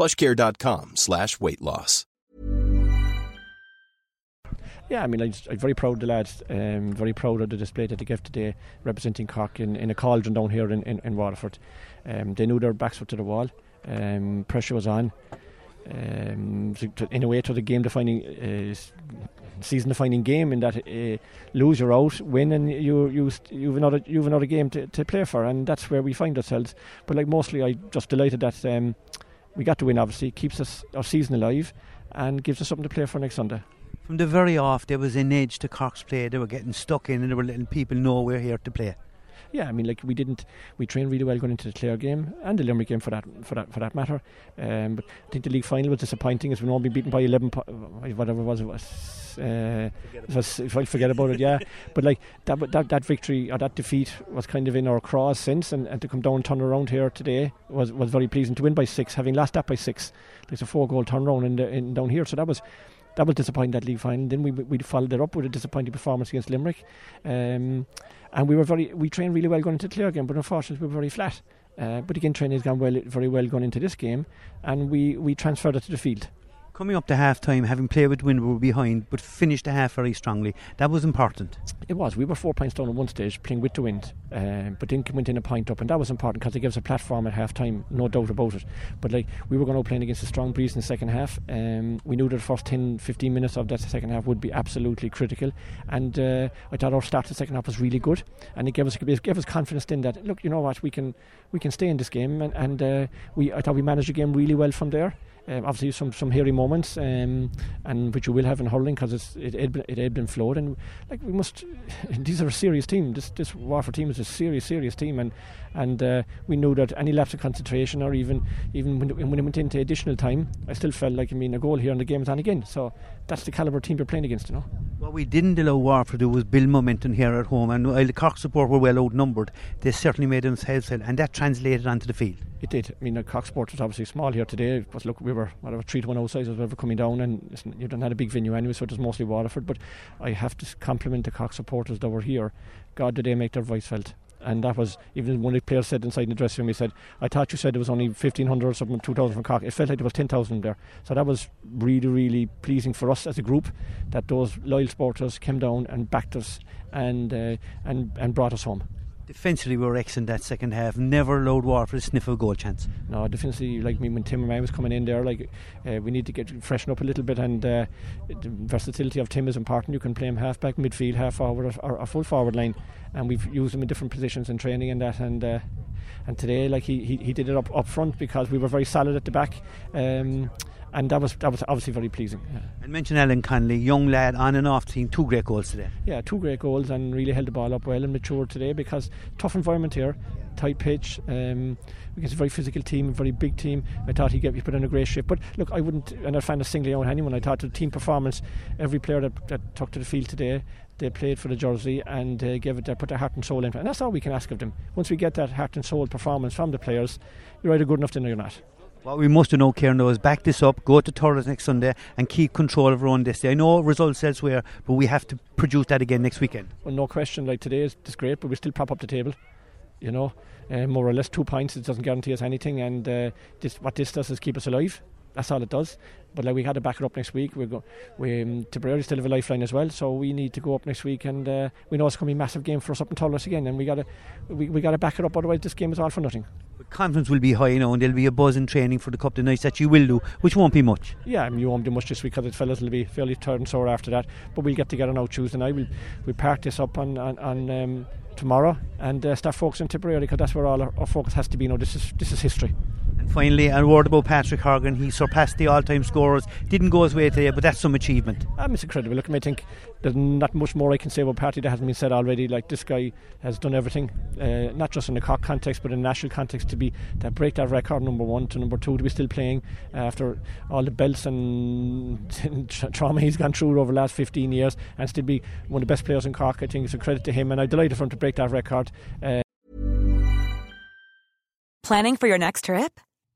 plushcare.com slash weight loss. Yeah, I mean, I'm very proud of the lads. Um, very proud of the display that they gave today, representing Cork in, in a cauldron down here in, in, in Waterford. Um, they knew their backs were to the wall. Um, pressure was on. Um, to, in a way, to the game defining, uh, season defining game. In that, uh, lose you're out, win and you you you've another you've another game to, to play for, and that's where we find ourselves. But like mostly, I just delighted that um, we got to win. Obviously, keeps us our season alive and gives us something to play for next Sunday. From the very off, there was an edge to Cork's play. They were getting stuck in, and they were letting people know we're here to play. Yeah, I mean, like we didn't, we trained really well going into the Clare game and the Limerick game for that, for that, for that matter. Um, but I think the league final was disappointing as we'd all been beaten by eleven, po- whatever it was. It was. Uh, it was if I forget about it, yeah. But like that, that, that victory or that defeat was kind of in our cross since, and, and to come down and turn around here today was, was very pleasing. To win by six, having lost that by six, there's a four goal turnaround in, the, in down here, so that was that was disappointing that league final. Then we we followed it up with a disappointing performance against Limerick, um, and we were very we trained really well going into the Clare game, but unfortunately we were very flat. Uh, but again, training has gone well, very well going into this game, and we, we transferred it to the field. Coming up to half time, having played with Windsor behind, but finished the half very strongly, that was important. It was. We were four points down at one stage, playing with the wind, um, but then went in a point up, and that was important because it gives a platform at half time, no doubt about it. But like we were going out playing against a strong breeze in the second half, um, we knew that the first 10 15 minutes of that second half would be absolutely critical, and uh, I thought our start to the second half was really good, and it gave us it gave us confidence in that. Look, you know what, we can we can stay in this game, and, and uh, we I thought we managed the game really well from there. Um, obviously, some some hairy moments, um, and which you will have in hurling because it it it ebbed and flowed, and like we must. These are a serious team. This this team is a serious serious team, and and uh, we knew that any lapse of concentration or even even when, when it went into additional time, I still felt like I mean a goal here and the game's on again. So that's the caliber team you're playing against, you know. What we didn't allow Waterford to do was build momentum here at home, and while the Cork support were well outnumbered, they certainly made themselves and that translated onto the field. It did. I mean, the Cork support was obviously small here today, but look, we were whatever three to one we were coming down, and you don't have a big venue anyway, so it was mostly Waterford. But I have to compliment the Cork supporters that were here. God, did they make their voice felt? and that was even when the players said inside the dressing room. He said, "I thought you said it was only fifteen hundred or something, two thousand from Cork. It felt like there was ten thousand there." So that was really, really pleasing for us as a group that those loyal supporters came down and backed us and uh, and and brought us home. Defensively, we were excellent that second half. Never allowed Waterford a sniff a goal chance. No, defensively, like me when Tim and I was coming in there, like uh, we need to get freshen up a little bit, and uh, the versatility of Tim is important. You can play him half back, midfield, half forward, or, or full forward line, and we've used him in different positions in training and that, and. Uh, and today, like he, he, he did it up, up front because we were very solid at the back. Um, and that was that was obviously very pleasing. Yeah. And mention Alan Connolly, young lad, on and off team, two great goals today. Yeah, two great goals and really held the ball up well and matured today because tough environment here, tight pitch. Um, against a very physical team, a very big team. I thought he, get, he put in a great shift. But look, I wouldn't, and I find a singly out anyone. I thought the team performance, every player that, that took to the field today, they played for the jersey and uh, gave it, they put their heart and soul in. And that's all we can ask of them. Once we get that heart and soul performance from the players, you're either good enough to know you're not. What we must know, Kieran, though, is back this up, go to Thurles next Sunday, and keep control of our own destiny. I know results elsewhere, but we have to produce that again next weekend. Well, no question. Like today is, just great, but we still prop up the table. You know, uh, more or less two points. It doesn't guarantee us anything, and uh, this, what this does is keep us alive. That's all it does. But like we had to back it up next week. We're go. We um, Tipperary still have a lifeline as well, so we need to go up next week, and uh, we know it's going to be a massive game for us up in Thurles again, and we got to we, we got to back it up. Otherwise, this game is all for nothing. confidence will be high now, and there'll be a buzz in training for the cup of nights that you will do, which won't be much. Yeah, I mean, you won't do much this week because the fellas will be fairly tired and sore after that. But we'll get together now Tuesday night. We'll we park this up on on, on um, tomorrow and uh, start focusing Tipperary because that's where all our, our focus has to be now. This is this is history. And finally, a word about Patrick Horgan. He surpassed the all-time scorers. Didn't go his way today, but that's some achievement. Um, it's incredible. Look, I, mean, think there's not much more I can say about Party that hasn't been said already. Like this guy has done everything, uh, not just in the Cork context, but in national context to be to break that record. Number one to number two to be still playing uh, after all the belts and trauma he's gone through over the last 15 years, and still be one of the best players in Cork. I think it's a credit to him, and I'm delighted for him to break that record. Uh, Planning for your next trip?